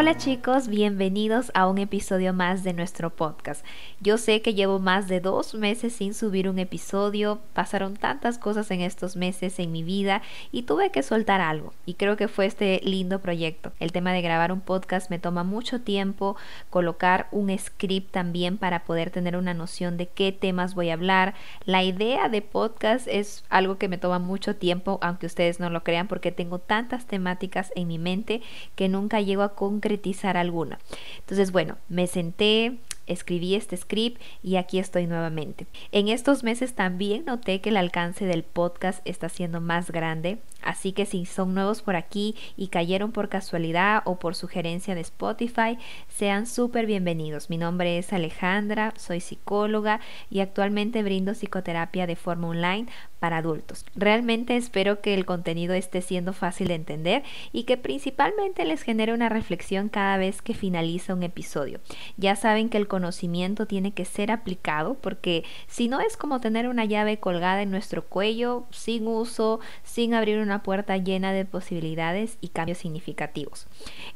Hola chicos, bienvenidos a un episodio más de nuestro podcast. Yo sé que llevo más de dos meses sin subir un episodio, pasaron tantas cosas en estos meses en mi vida y tuve que soltar algo y creo que fue este lindo proyecto. El tema de grabar un podcast me toma mucho tiempo, colocar un script también para poder tener una noción de qué temas voy a hablar. La idea de podcast es algo que me toma mucho tiempo, aunque ustedes no lo crean, porque tengo tantas temáticas en mi mente que nunca llego a con alguna. Entonces, bueno, me senté, escribí este script y aquí estoy nuevamente. En estos meses también noté que el alcance del podcast está siendo más grande, así que si son nuevos por aquí y cayeron por casualidad o por sugerencia de Spotify, sean súper bienvenidos. Mi nombre es Alejandra, soy psicóloga y actualmente brindo psicoterapia de forma online para adultos. Realmente espero que el contenido esté siendo fácil de entender y que principalmente les genere una reflexión cada vez que finaliza un episodio. Ya saben que el tiene que ser aplicado porque si no es como tener una llave colgada en nuestro cuello sin uso, sin abrir una puerta llena de posibilidades y cambios significativos.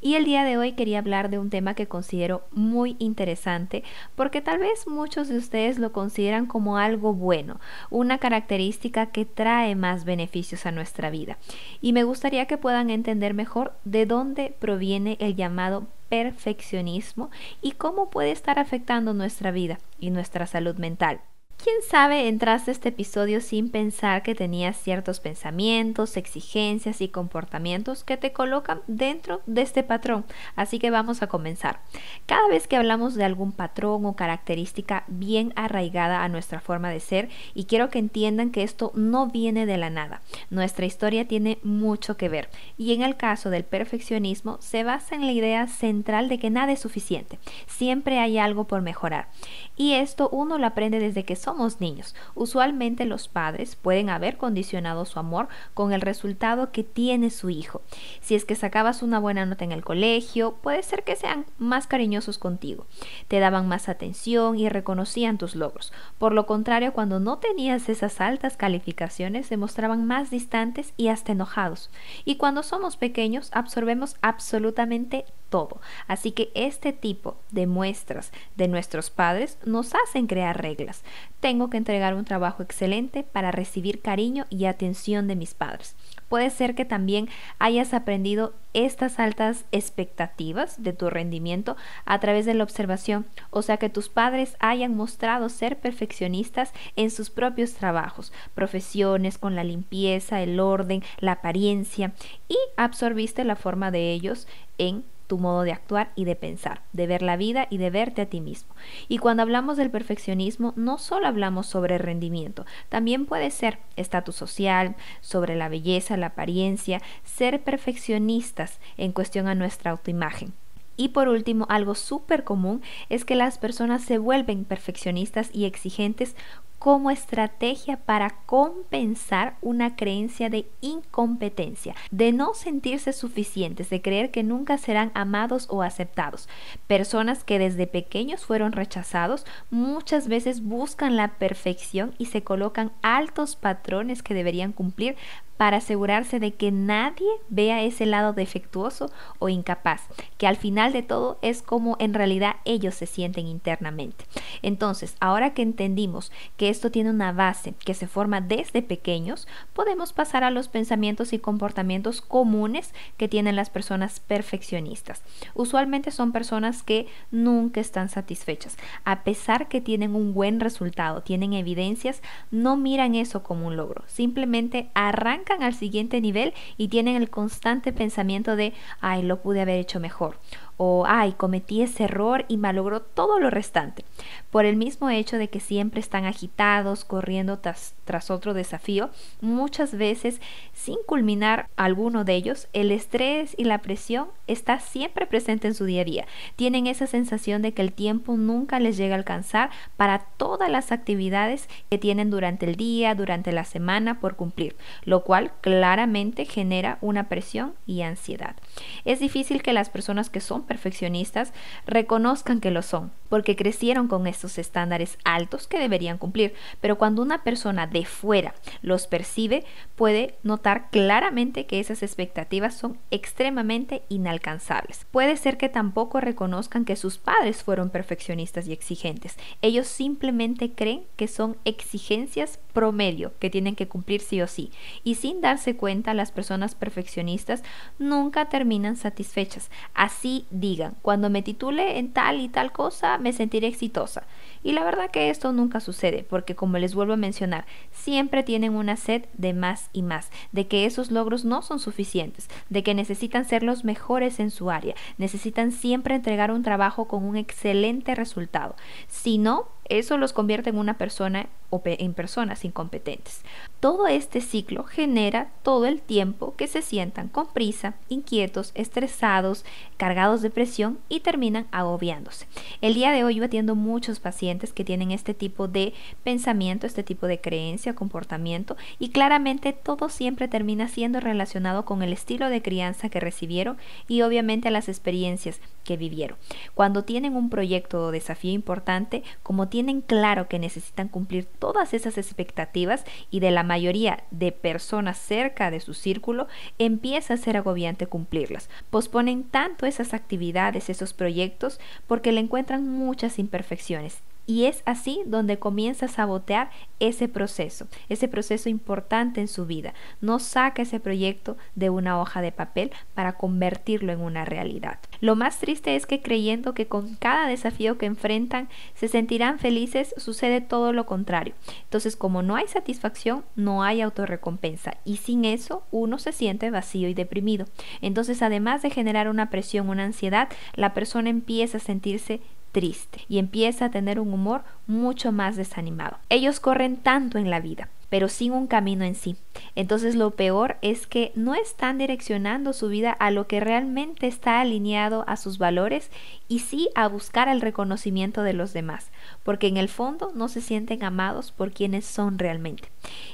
Y el día de hoy quería hablar de un tema que considero muy interesante porque tal vez muchos de ustedes lo consideran como algo bueno, una característica que trae más beneficios a nuestra vida. Y me gustaría que puedan entender mejor de dónde proviene el llamado perfeccionismo y cómo puede estar afectando nuestra vida y nuestra salud mental. ¿Quién sabe entraste a este episodio sin pensar que tenías ciertos pensamientos, exigencias y comportamientos que te colocan dentro de este patrón? Así que vamos a comenzar. Cada vez que hablamos de algún patrón o característica bien arraigada a nuestra forma de ser, y quiero que entiendan que esto no viene de la nada, nuestra historia tiene mucho que ver. Y en el caso del perfeccionismo se basa en la idea central de que nada es suficiente, siempre hay algo por mejorar. Y esto uno lo aprende desde que somos niños. Usualmente los padres pueden haber condicionado su amor con el resultado que tiene su hijo. Si es que sacabas una buena nota en el colegio, puede ser que sean más cariñosos contigo. Te daban más atención y reconocían tus logros. Por lo contrario, cuando no tenías esas altas calificaciones, se mostraban más distantes y hasta enojados. Y cuando somos pequeños, absorbemos absolutamente todo. Así que este tipo de muestras de nuestros padres nos hacen crear reglas. Tengo que entregar un trabajo excelente para recibir cariño y atención de mis padres. Puede ser que también hayas aprendido estas altas expectativas de tu rendimiento a través de la observación, o sea que tus padres hayan mostrado ser perfeccionistas en sus propios trabajos, profesiones con la limpieza, el orden, la apariencia y absorbiste la forma de ellos en tu modo de actuar y de pensar, de ver la vida y de verte a ti mismo. Y cuando hablamos del perfeccionismo, no solo hablamos sobre rendimiento, también puede ser estatus social, sobre la belleza, la apariencia, ser perfeccionistas en cuestión a nuestra autoimagen. Y por último, algo súper común es que las personas se vuelven perfeccionistas y exigentes como estrategia para compensar una creencia de incompetencia, de no sentirse suficientes, de creer que nunca serán amados o aceptados. Personas que desde pequeños fueron rechazados muchas veces buscan la perfección y se colocan altos patrones que deberían cumplir para asegurarse de que nadie vea ese lado defectuoso o incapaz, que al final de todo es como en realidad ellos se sienten internamente. Entonces, ahora que entendimos que esto tiene una base que se forma desde pequeños, podemos pasar a los pensamientos y comportamientos comunes que tienen las personas perfeccionistas. Usualmente son personas que nunca están satisfechas. A pesar que tienen un buen resultado, tienen evidencias, no miran eso como un logro. Simplemente arrancan al siguiente nivel y tienen el constante pensamiento de, ay, lo pude haber hecho mejor o ay, cometí ese error y malogró todo lo restante, por el mismo hecho de que siempre están agitados, corriendo tras, tras otro desafío, muchas veces sin culminar alguno de ellos, el estrés y la presión está siempre presente en su día a día. Tienen esa sensación de que el tiempo nunca les llega a alcanzar para todas las actividades que tienen durante el día, durante la semana por cumplir, lo cual claramente genera una presión y ansiedad. Es difícil que las personas que son perfeccionistas reconozcan que lo son, porque crecieron con estos estándares altos que deberían cumplir. Pero cuando una persona de fuera los percibe, puede notar claramente que esas expectativas son extremadamente inalcanzables. Puede ser que tampoco reconozcan que sus padres fueron perfeccionistas y exigentes. Ellos simplemente creen que son exigencias promedio que tienen que cumplir sí o sí. Y sin darse cuenta, las personas perfeccionistas nunca terminan satisfechas. Así digan, cuando me titule en tal y tal cosa, me sentiré exitosa. Y la verdad que esto nunca sucede, porque como les vuelvo a mencionar, siempre tienen una sed de más y más, de que esos logros no son suficientes, de que necesitan ser los mejores en su área, necesitan siempre entregar un trabajo con un excelente resultado. Si no, eso los convierte en una persona o en personas incompetentes. Todo este ciclo genera todo el tiempo que se sientan con prisa, inquietos, estresados, cargados de presión y terminan agobiándose. El día de hoy yo atiendo muchos pacientes que tienen este tipo de pensamiento, este tipo de creencia, comportamiento y claramente todo siempre termina siendo relacionado con el estilo de crianza que recibieron y obviamente las experiencias que vivieron. Cuando tienen un proyecto o desafío importante, como tienen claro que necesitan cumplir todas esas expectativas y de la mayoría de personas cerca de su círculo, empieza a ser agobiante cumplirlas. Posponen tanto esas actividades, esos proyectos, porque le encuentran muchas imperfecciones y es así donde comienza a sabotear ese proceso, ese proceso importante en su vida. No saca ese proyecto de una hoja de papel para convertirlo en una realidad. Lo más triste es que creyendo que con cada desafío que enfrentan se sentirán felices, sucede todo lo contrario. Entonces, como no hay satisfacción, no hay autorrecompensa y sin eso uno se siente vacío y deprimido. Entonces, además de generar una presión, una ansiedad, la persona empieza a sentirse triste y empieza a tener un humor mucho más desanimado. Ellos corren tanto en la vida, pero sin un camino en sí. Entonces lo peor es que no están direccionando su vida a lo que realmente está alineado a sus valores y sí a buscar el reconocimiento de los demás, porque en el fondo no se sienten amados por quienes son realmente.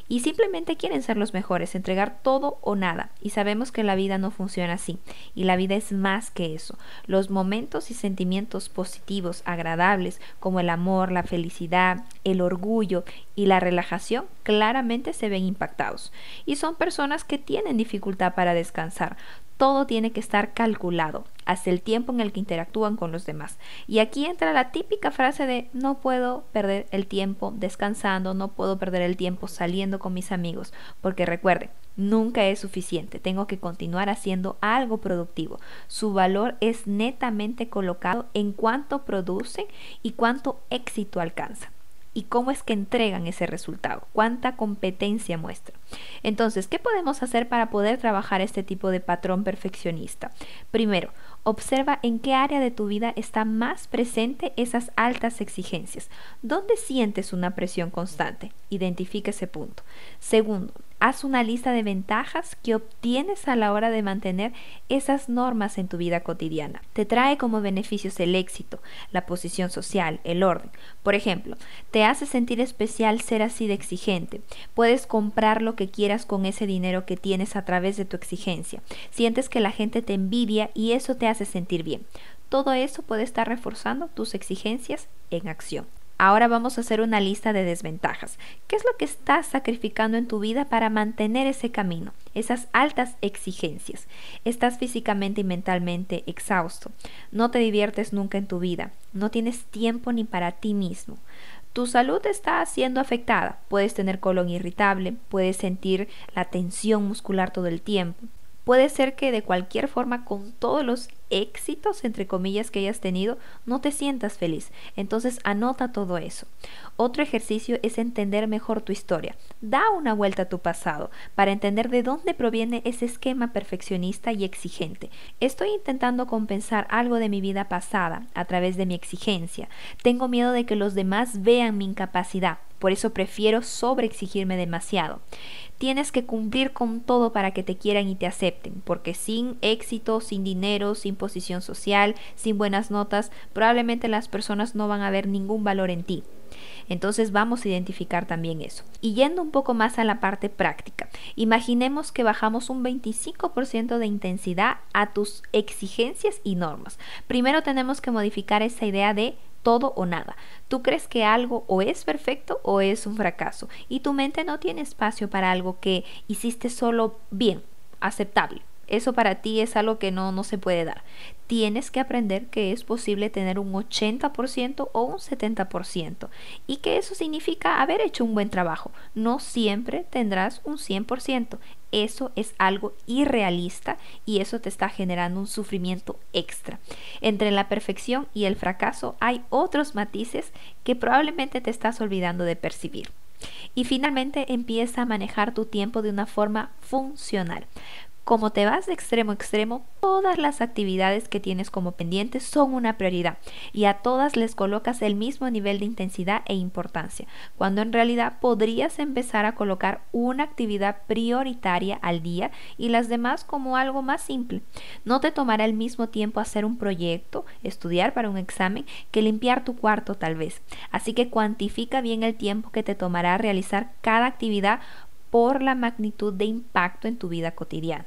Y simplemente quieren ser los mejores, entregar todo o nada. Y sabemos que la vida no funciona así. Y la vida es más que eso. Los momentos y sentimientos positivos, agradables, como el amor, la felicidad, el orgullo y la relajación, claramente se ven impactados. Y son personas que tienen dificultad para descansar todo tiene que estar calculado hasta el tiempo en el que interactúan con los demás. Y aquí entra la típica frase de no puedo perder el tiempo descansando, no puedo perder el tiempo saliendo con mis amigos, porque recuerden, nunca es suficiente, tengo que continuar haciendo algo productivo. Su valor es netamente colocado en cuánto producen y cuánto éxito alcanzan y cómo es que entregan ese resultado, cuánta competencia muestra. Entonces, ¿qué podemos hacer para poder trabajar este tipo de patrón perfeccionista? Primero, observa en qué área de tu vida está más presente esas altas exigencias. ¿Dónde sientes una presión constante? Identifica ese punto. Segundo, Haz una lista de ventajas que obtienes a la hora de mantener esas normas en tu vida cotidiana. Te trae como beneficios el éxito, la posición social, el orden. Por ejemplo, te hace sentir especial ser así de exigente. Puedes comprar lo que quieras con ese dinero que tienes a través de tu exigencia. Sientes que la gente te envidia y eso te hace sentir bien. Todo eso puede estar reforzando tus exigencias en acción. Ahora vamos a hacer una lista de desventajas. ¿Qué es lo que estás sacrificando en tu vida para mantener ese camino, esas altas exigencias? Estás físicamente y mentalmente exhausto. No te diviertes nunca en tu vida. No tienes tiempo ni para ti mismo. Tu salud está siendo afectada. Puedes tener colon irritable, puedes sentir la tensión muscular todo el tiempo. Puede ser que de cualquier forma, con todos los éxitos, entre comillas, que hayas tenido, no te sientas feliz. Entonces anota todo eso. Otro ejercicio es entender mejor tu historia. Da una vuelta a tu pasado para entender de dónde proviene ese esquema perfeccionista y exigente. Estoy intentando compensar algo de mi vida pasada a través de mi exigencia. Tengo miedo de que los demás vean mi incapacidad. Por eso prefiero sobreexigirme demasiado. Tienes que cumplir con todo para que te quieran y te acepten, porque sin éxito, sin dinero, sin posición social, sin buenas notas, probablemente las personas no van a ver ningún valor en ti. Entonces vamos a identificar también eso. Y yendo un poco más a la parte práctica, imaginemos que bajamos un 25% de intensidad a tus exigencias y normas. Primero tenemos que modificar esa idea de todo o nada. Tú crees que algo o es perfecto o es un fracaso y tu mente no tiene espacio para algo que hiciste solo bien, aceptable. Eso para ti es algo que no, no se puede dar. Tienes que aprender que es posible tener un 80% o un 70% y que eso significa haber hecho un buen trabajo. No siempre tendrás un 100%. Eso es algo irrealista y eso te está generando un sufrimiento extra. Entre la perfección y el fracaso hay otros matices que probablemente te estás olvidando de percibir. Y finalmente empieza a manejar tu tiempo de una forma funcional. Como te vas de extremo a extremo, todas las actividades que tienes como pendientes son una prioridad y a todas les colocas el mismo nivel de intensidad e importancia, cuando en realidad podrías empezar a colocar una actividad prioritaria al día y las demás como algo más simple. No te tomará el mismo tiempo hacer un proyecto, estudiar para un examen, que limpiar tu cuarto tal vez. Así que cuantifica bien el tiempo que te tomará realizar cada actividad por la magnitud de impacto en tu vida cotidiana.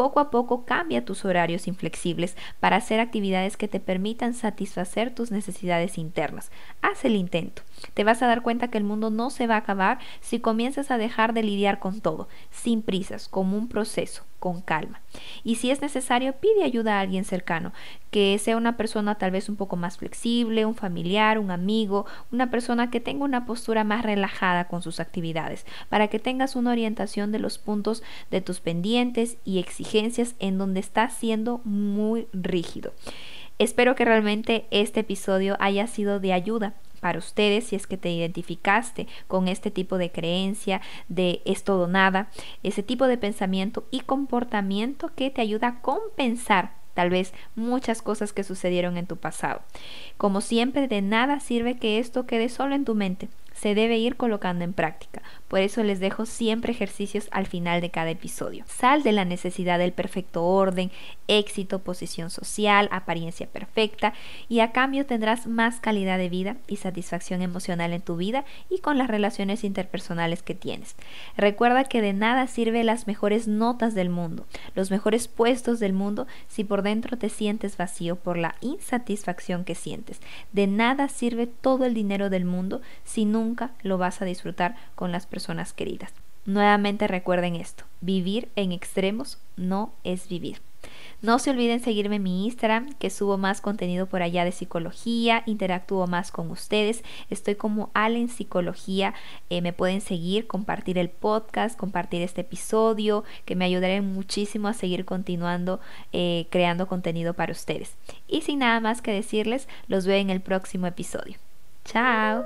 Poco a poco cambia tus horarios inflexibles para hacer actividades que te permitan satisfacer tus necesidades internas. Haz el intento. Te vas a dar cuenta que el mundo no se va a acabar si comienzas a dejar de lidiar con todo, sin prisas, como un proceso con calma. Y si es necesario, pide ayuda a alguien cercano, que sea una persona tal vez un poco más flexible, un familiar, un amigo, una persona que tenga una postura más relajada con sus actividades, para que tengas una orientación de los puntos de tus pendientes y exigencias en donde estás siendo muy rígido. Espero que realmente este episodio haya sido de ayuda para ustedes si es que te identificaste con este tipo de creencia de es todo nada, ese tipo de pensamiento y comportamiento que te ayuda a compensar tal vez muchas cosas que sucedieron en tu pasado. Como siempre, de nada sirve que esto quede solo en tu mente se debe ir colocando en práctica. Por eso les dejo siempre ejercicios al final de cada episodio. Sal de la necesidad del perfecto orden, éxito, posición social, apariencia perfecta y a cambio tendrás más calidad de vida y satisfacción emocional en tu vida y con las relaciones interpersonales que tienes. Recuerda que de nada sirve las mejores notas del mundo, los mejores puestos del mundo si por dentro te sientes vacío por la insatisfacción que sientes. De nada sirve todo el dinero del mundo si nunca lo vas a disfrutar con las personas queridas. Nuevamente recuerden esto, vivir en extremos no es vivir. No se olviden seguirme en mi Instagram, que subo más contenido por allá de psicología, interactúo más con ustedes. Estoy como Allen Psicología. Eh, me pueden seguir, compartir el podcast, compartir este episodio, que me ayudaré muchísimo a seguir continuando eh, creando contenido para ustedes. Y sin nada más que decirles, los veo en el próximo episodio. Chao.